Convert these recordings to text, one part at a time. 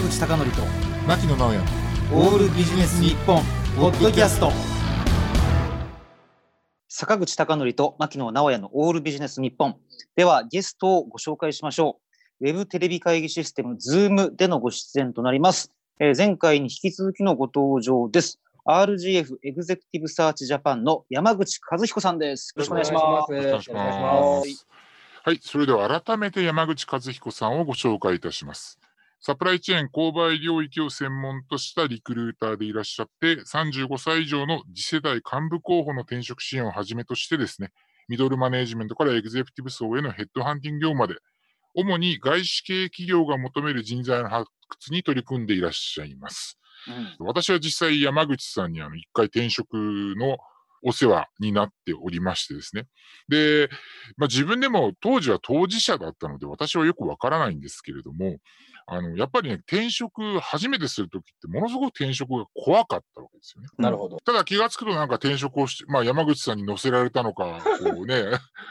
坂口孝則と牧野直哉オールビジネス日本ポッドキャスト。坂口孝則と牧野直哉のオールビジネス日本。ではゲストをご紹介しましょう。ウェブテレビ会議システム Zoom でのご出演となります、えー前回に引き続きのご登場です。RGF エグゼクティブサーチジャパンの山口和彦さんです。よろしくお願いします。よろしくお願いします。はい、それでは改めて山口和彦さんをご紹介いたします。サプライチェーン購買領域を専門としたリクルーターでいらっしゃって、35歳以上の次世代幹部候補の転職支援をはじめとしてですね、ミドルマネージメントからエグゼクティブ層へのヘッドハンティング業務まで、主に外資系企業が求める人材の発掘に取り組んでいらっしゃいます。うん私は実際山口さんにあの一回転職のお世話になっておりましてですね。で、まあ、自分でも当時は当事者だったので私はよくわからないんですけれども、あの、やっぱりね、転職初めてするときってものすごく転職が怖かったわけですよね。なるほど。ただ気がつくとなんか転職をして、まあ山口さんに乗せられたのか、こうね、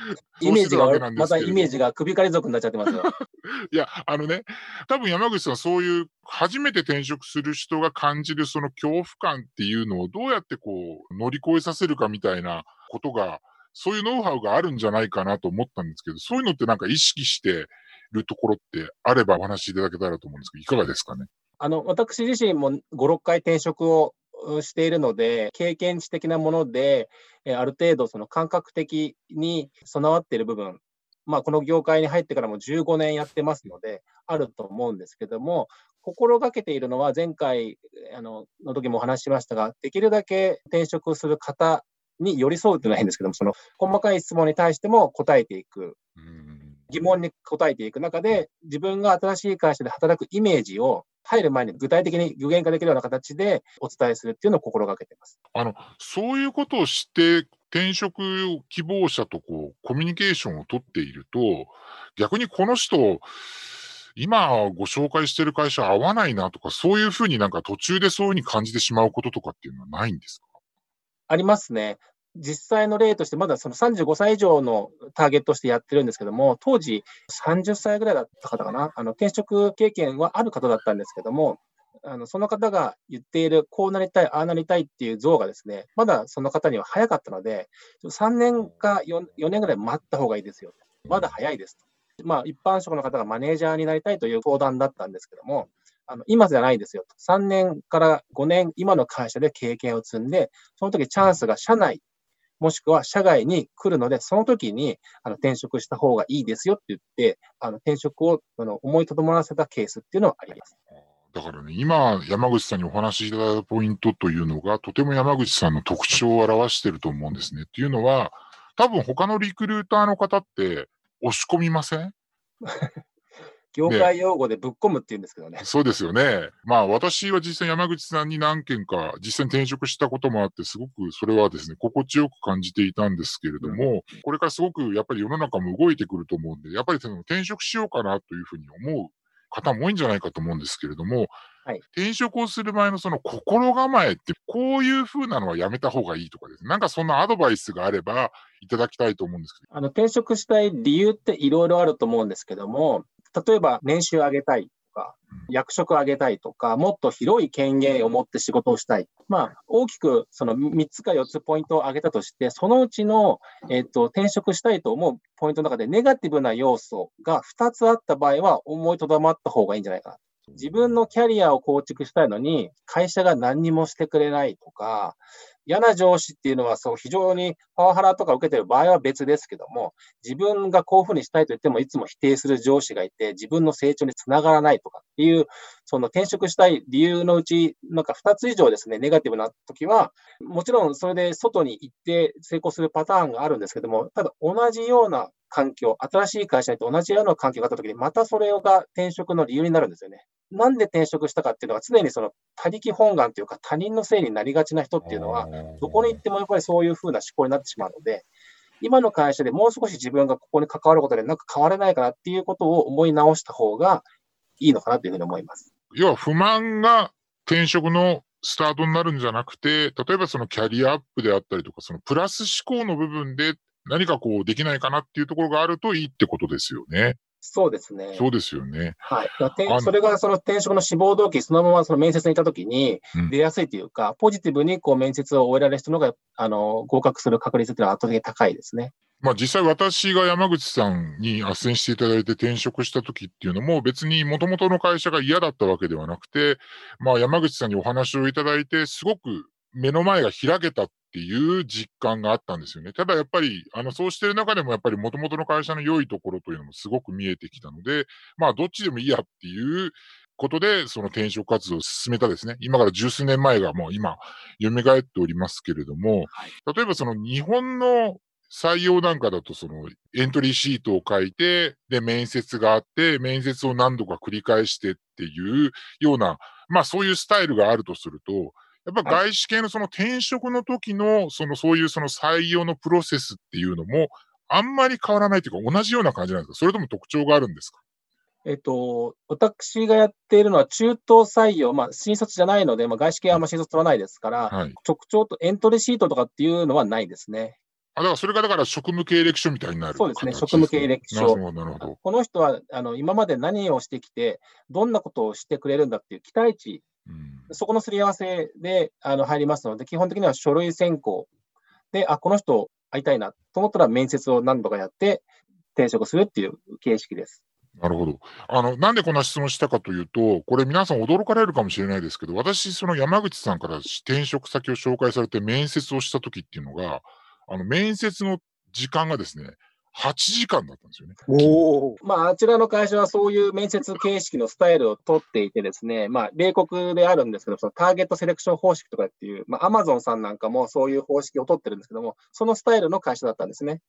イメージが、またイメージが首狩り族になっちゃってますよ。いや、あのね、多分山口さん、そういう初めて転職する人が感じるその恐怖感っていうのをどうやってこう乗り越えさせるかみたいなことが、そういうノウハウがあるんじゃないかなと思ったんですけど、そういうのってなんか意識してるところってあればお話しいただけたらと思うんですけど、いかがですかね。あの、私自身も5、6回転職をうしているので、経験値的なもので、えーある程度その感覚的に備わっている部分、まあ、この業界に入ってからも15年やってますので、あると思うんですけども、心がけているのは、前回あのの時もお話ししましたが、できるだけ転職する方に寄り添うというのは変ですけども、その細かい質問に対しても答えていく、うん疑問に答えていく中で、自分が新しい会社で働くイメージを入る前に具体的に具現化できるような形でお伝えするっていうのを心がけてます。あの、そういうことをして、転職希望者とこう、コミュニケーションを取っていると、逆にこの人、今ご紹介してる会社合わないなとか、そういうふうになんか途中でそういうふうに感じてしまうこととかっていうのはないんですか？ありますね。実際の例として、まだその35歳以上のターゲットとしてやってるんですけども、当時30歳ぐらいだった方かな、あの転職経験はある方だったんですけども、あのその方が言っている、こうなりたい、ああなりたいっていう像がですね、まだその方には早かったので、3年か 4, 4年ぐらい待った方がいいですよ。まだ早いですと。まあ、一般職の方がマネージャーになりたいという相談だったんですけども、あの今じゃないですよと。3年から5年、今の会社で経験を積んで、その時チャンスが社内、もしくは社外に来るので、その時にあの転職した方がいいですよって言って、あの転職をあの思いとどまらせたケースっていうのはあります。だからね、今、山口さんにお話しいただいたポイントというのが、とても山口さんの特徴を表していると思うんですね。っていうのは、多分他のリクルーターの方って押し込みません？業界用語でぶっ込むっていうんですけどね。そうですよね。まあ私は実際山口さんに何件か実際に転職したこともあって、すごくそれはですね、心地よく感じていたんですけれども、これからすごくやっぱり世の中も動いてくると思うんで、やっぱりその転職しようかなというふうに思う方も多いんじゃないかと思うんですけれども、はい転職をする前のその心構えって、こういうふうなのはやめた方がいいとかですね、なんかそんなアドバイスがあればいただきたいと思うんですけど、あの転職したい理由っていろいろあると思うんですけども、例えば年収上げたいとか、役職上げたいとか、もっと広い権限を持って仕事をしたい。まあ、大きくその3つか4つポイントを挙げたとして、そのうちの、えっと、転職したいと思うポイントの中で、ネガティブな要素が2つあった場合は、思いとどまった方がいいんじゃないかな。自分のキャリアを構築したいのに、会社が何にもしてくれないとか、嫌な上司っていうのは、そう、非常にパワハラとか受けてる場合は別ですけども、自分がこういうふうにしたいと言っても、いつも否定する上司がいて、自分の成長につながらないとかっていう、その転職したい理由のうち、なんか2つ以上ですね、ネガティブな時は、もちろんそれで外に行って成功するパターンがあるんですけども、ただ同じような環境、新しい会社にと同じような環境があった時に、またそれが転職の理由になるんですよね。なんで転職したかっていうのは、常にその他力本願というか、他人のせいになりがちな人っていうのは、どこに行ってもやっぱりそういうふうな思考になってしまうので、今の会社でもう少し自分がここに関わることでなんか変われないかなっていうことを思い直した方がいいのかなというふうに思います。要は不満が転職のスタートになるんじゃなくて、例えばそのキャリアアップであったりとか、そのプラス思考の部分で何かこうできないかなっていうところがあるといいってことですよね。そうですね。そうですよね。はい。それがその転職の志望動機、そのままその面接に行ったときに出やすいというか、うん、ポジティブにこう面接を終えられる人のが、あの、合格する確率っていうのは圧倒的に高いですね。まあ実際私が山口さんに斡旋していただいて転職した時っていうのも別に元々の会社が嫌だったわけではなくて、まあ山口さんにお話をいただいてすごく目の前が開けたっていう実感があったんですよね。ただやっぱり、あの、そうしてる中でもやっぱり元々の会社の良いところというのもすごく見えてきたので、まあどっちでもいいやっていうことで、その転職活動を進めたですね。今から十数年前がもう今、蘇っておりますけれども、はい、例えばその日本の採用なんかだとそのエントリーシートを書いて、で、面接があって、面接を何度か繰り返してっていうような、まあそういうスタイルがあるとすると、やっぱ外資系のその転職の時の、そのそういうその採用のプロセスっていうのも、あんまり変わらないというか、同じような感じなんですか？それとも特徴があるんですか？えっと、私がやっているのは中東採用、まあ、新卒じゃないので、まあ、外資系はあんま新卒取らないですから、はい、特徴とエントリーシートとかっていうのはないですね。あ、だからそれがだから職務経歴書みたいになるそうですね、職務経歴書。この人は、あの、今まで何をしてきて、どんなことをしてくれるんだっていう期待値そこのすり合わせであの入りますので、基本的には書類選考で、あ、この人会いたいなと思ったら面接を何度かやって転職するっていう形式です。なるほど。あの、なんでこんな質問したかというと、これ皆さん驚かれるかもしれないですけど、私、その山口さんから転職先を紹介されて面接をした時っていうのが、あの、面接の時間がですね、8時間だったんですよね。おまあ、あちらの会社はそういう面接形式のスタイルを取っていてですね、まあ、米国であるんですけど、そのターゲットセレクション方式とかっていう、まあ、アマゾンさんなんかもそういう方式を取ってるんですけども、そのスタイルの会社だったんですね。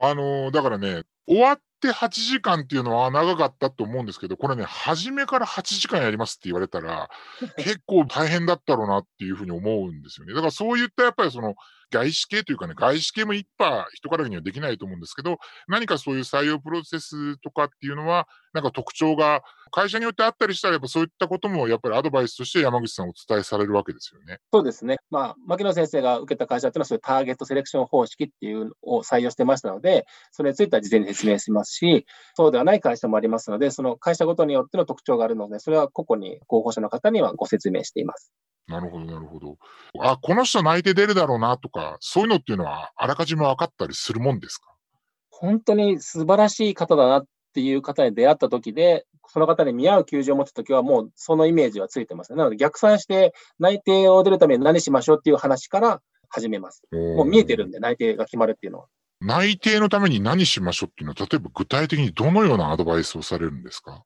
あのー、だからね、終わって8時間っていうのは長かったと思うんですけど、これね、初めから8時間やりますって言われたら、結構大変だったろうなっていうふうに思うんですよね。だからそういったやっぱりその、外資系というかね、外資系も一派人からにはできないと思うんですけど、何かそういう採用プロセスとかっていうのは、なんか特徴が会社によってあったりしたら、やっぱそういったこともやっぱりアドバイスとして山口さんお伝えされるわけですよね。そうですね。まあ、牧野先生が受けた会社っていうのは、そういうターゲットセレクション方式っていうのを採用してましたので、それについては事前に説明しますし、そうではない会社もありますので、その会社ごとによっての特徴があるので、それは個々に候補者の方にはご説明しています。なるほど、なるほど。あ、この人内定出るだろうなとか、そういうのっていうのはあらかじめ分かったりするもんですか？本当に素晴らしい方だなっていう方に出会った時で、その方に見合う求人を持つときはもうそのイメージはついてます、なので逆算して内定を出るために何しましょうっていう話から始めます。もう見えてるんで内定が決まるっていうのは。内定のために何しましょうっていうのは、例えば具体的にどのようなアドバイスをされるんですか？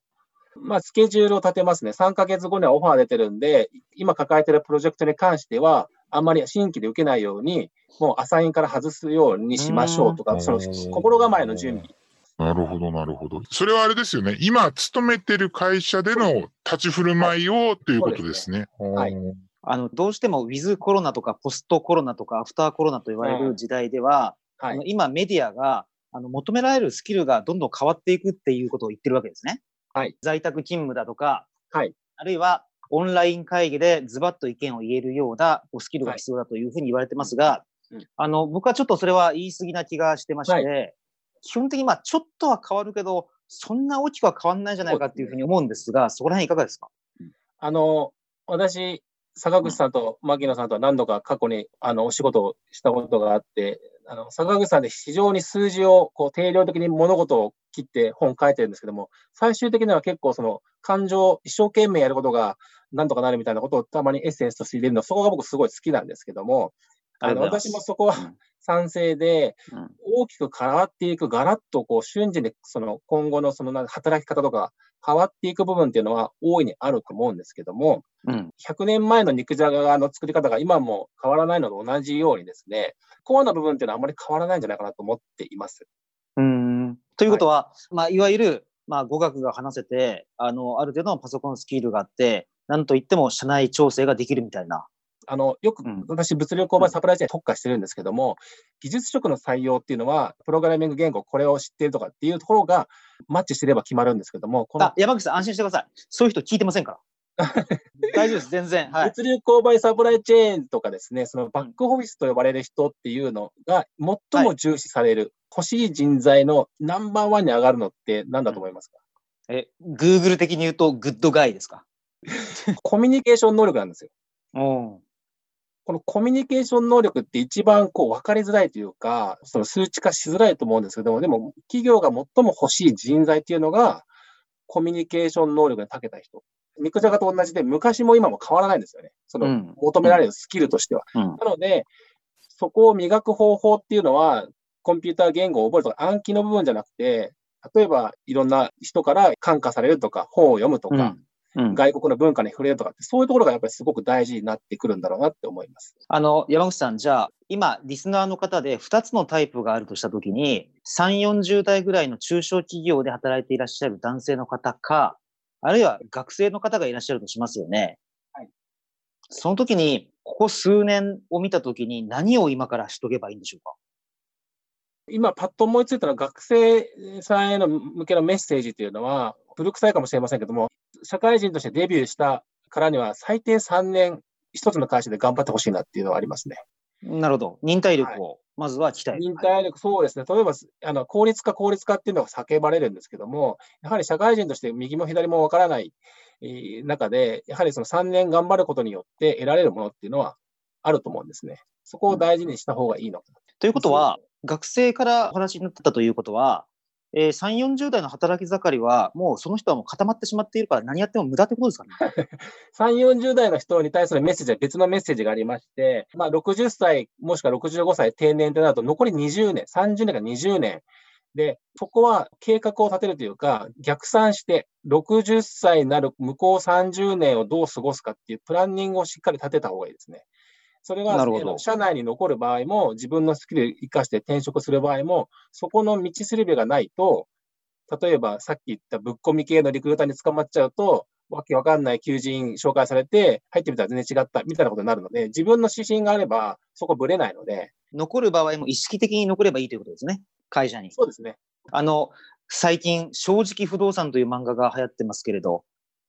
まあ、スケジュールを立てますね。3ヶ月後にはオファー出てるんで、今抱えてるプロジェクトに関しては、あんまり新規で受けないように、もうアサインから外すようにしましょうとか、その心構えの準備。なるほど、なるほど。それはあれですよね。今、勤めてる会社での立ち振る舞いをということですね。はい。あの、どうしてもウィズコロナとかポストコロナとかアフターコロナと言われる時代では、はい、今メディアがあの求められるスキルがどんどん変わっていくっていうことを言ってるわけですね。はい、在宅勤務だとか、はい、あるいはオンライン会議でズバッと意見を言えるようなスキルが必要だというふうに言われてますが、あの僕はちょっとそれは言い過ぎな気がしてまして、はい、基本的にまあちょっとは変わるけど、そんな大きくは変わらないんじゃないかっていうふうに思うんですが、そこら辺いかがですか？あの、私、坂口さんと牧野さんとは何度か過去にあのお仕事をしたことがあって、あの坂口さんで非常に数字をこう定量的に物事を切って本書いてるんですけども、最終的には結構その感情、一生懸命やることがなんとかなるみたいなことをたまにエッセンスとして入れるの、そこが僕すごい好きなんですけども、あの私もそこは賛成で、大きく変わっていく、ガラッとこう瞬時にその今後のその働き方とか変わっていく部分っていうのは大いにあると思うんですけども、うん、100年前の肉じゃがの作り方が今も変わらないのと同じようにですね、コアな部分っていうのはあまり変わらないんじゃないかなと思っています。うんということは、はい、まあ、いわゆる、まあ、語学が話せて、あの、ある程度のパソコンスキルがあって、なんといっても社内調整ができるみたいな。あの、よく、私、物流購買サプライチェーン特化してるんですけども、技術職の採用っていうのは、プログラミング言語、これを知っているとかっていうところが、マッチしてれば決まるんですけども、この。山口さん、安心してください。そういう人聞いてませんから。大丈夫です、全然。はい。物流購買サプライチェーンとかですね、そのバックオフィスと呼ばれる人っていうのが最も重視される、欲しい人材のナンバーワンに上がるのって何だと思いますか、え、Google 的に言うと、グッドガイですか？コミュニケーション能力なんですよ。うん。このコミュニケーション能力って一番こう分かりづらいというか、その数値化しづらいと思うんですけども、でも企業が最も欲しい人材っていうのが、コミュニケーション能力に長けた人。肉じゃがと同じで、昔も今も変わらないんですよね。そのうん求められるスキルとしては。うん。なので、そこを磨く方法っていうのは、コンピューター言語を覚えるとか暗記の部分じゃなくて、例えばいろんな人から感化されるとか、本を読むとか、うん。うん、外国の文化に触れるとかって、そういうところがやっぱりすごく大事になってくるんだろうなって思います。あの、山口さん、じゃあ、今、リスナーの方で2つのタイプがあるとしたときに、3、40代ぐらいの中小企業で働いていらっしゃる男性の方か、あるいは学生の方がいらっしゃるとしますよね。はい。その時に、ここ数年を見たときに何を今からしとけばいいんでしょうか？今、パッと思いついたのは、学生さんへの向けのメッセージというのは、古臭いかもしれませんけども、社会人としてデビューしたからには、最低3年、一つの会社で頑張ってほしいなっていうのはありますね。なるほど。忍耐力を、まずは鍛える。忍耐力、そうですね。例えば、あの、効率化、効率化っていうのが叫ばれるんですけども、やはり社会人として右も左もわからないえー中で、やはりその3年頑張ることによって得られるものっていうのはあると思うんですね。そこを大事にした方がいいのかな。ということは、学生からお話になったということは、えー、3、40代の働き盛りは、もうその人はもう固まってしまっているから、何やっても無駄ってことですかね。3、40代の人に対するメッセージは別のメッセージがありまして、まあ、60歳、もしくは65歳定年となると、残り20年、30年から20年。で、そこは計画を立てるというか、逆算して、60歳になる向こう30年をどう過ごすかっていうプランニングをしっかり立てた方がいいですね。それが、社内に残る場合も、自分のスキルを生かして転職する場合も、そこの道しるべがないと、例えばさっき言ったぶっ込み系のリクルーターに捕まっちゃうと、わけわかんない求人紹介されて、入ってみたら全然違ったみたいなことになるので、自分の指針があれば、そこぶれないので、残る場合も意識的に残ればいいということですね。会社に。そうですね。あの、最近、正直不動産という漫画が流行ってますけれど、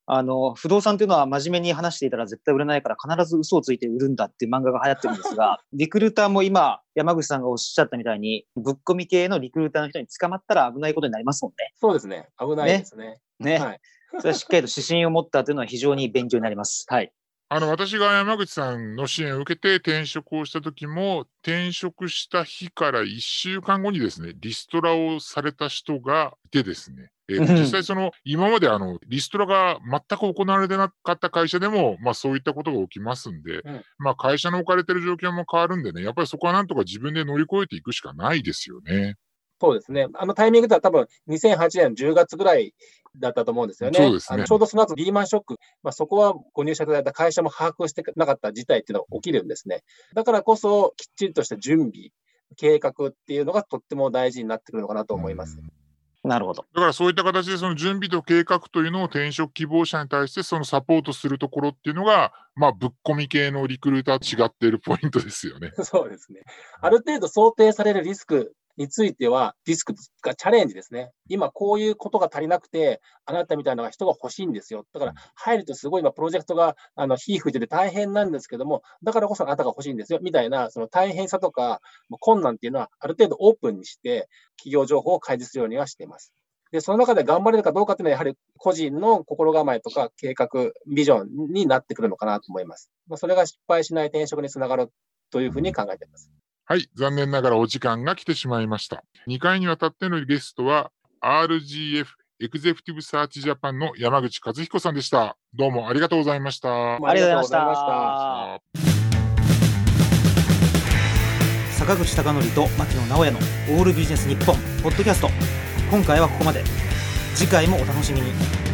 あの、不動産というのは真面目に話していたら絶対売れないから必ず嘘をついて売るんだっていう漫画が流行ってるんですが、リクルーターも今、山口さんがおっしゃったみたいに、ぶっ込み系のリクルーターの人に捕まったら危ないことになりますもんね。そうですね。危ないですね。ね。はい。それはしっかりと指針を持ったというのは非常に勉強になります。はい。あの私が山口さんの支援を受けて転職をした時も転職した日から1週間後にですねリストラをされた人がいてですね、えーうん実際その今まであのリストラが全く行われてなかった会社でも、まあ、そういったことが起きますんで、うんまあ、会社の置かれてる状況も変わるんでねやっぱりそこはなんとか自分で乗り越えていくしかないですよね。そうですね。あのタイミングでは多分2008年の10月ぐらいだったと思うんですよね。ねちょうどその後リーマンショック、まあ、そこはご入社いただいた会社も把握してなかった事態っていうのが起きるんですね。だからこそ、きっちりとした準備、計画っていうのがとっても大事になってくるのかなと思います。なるほど。だからそういった形でその準備と計画というのを転職希望者に対してそのサポートするところっていうのが、まあ、ぶっ込み系のリクルーターと違っているポイントですよね。そうですね。ある程度想定されるリスクについては、リスクがチャレンジですね。今こういうことが足りなくて、あなたみたいな人が欲しいんですよ。だから入るとすごい今プロジェクトがあの火吹いてて大変なんですけども、だからこそあなたが欲しいんですよ。みたいな、その大変さとか困難っていうのはある程度オープンにして、企業情報を開示するようにはしています。で、その中で頑張れるかどうかっていうのは、やはり個人の心構えとか計画、ビジョンになってくるのかなと思います。まあ、それが失敗しない転職につながるというふうに考えています。はい、残念ながらお時間が来てしまいました。2回にわたってのゲストは RGF エグゼクティブサーチジャパンの山口和彦さんでした。どうもありがとうございました。ありがとうございましたあ坂口孝則と牧野直哉のオールビジネス日本ポッドキャスト今回はここまで次回もお楽しみに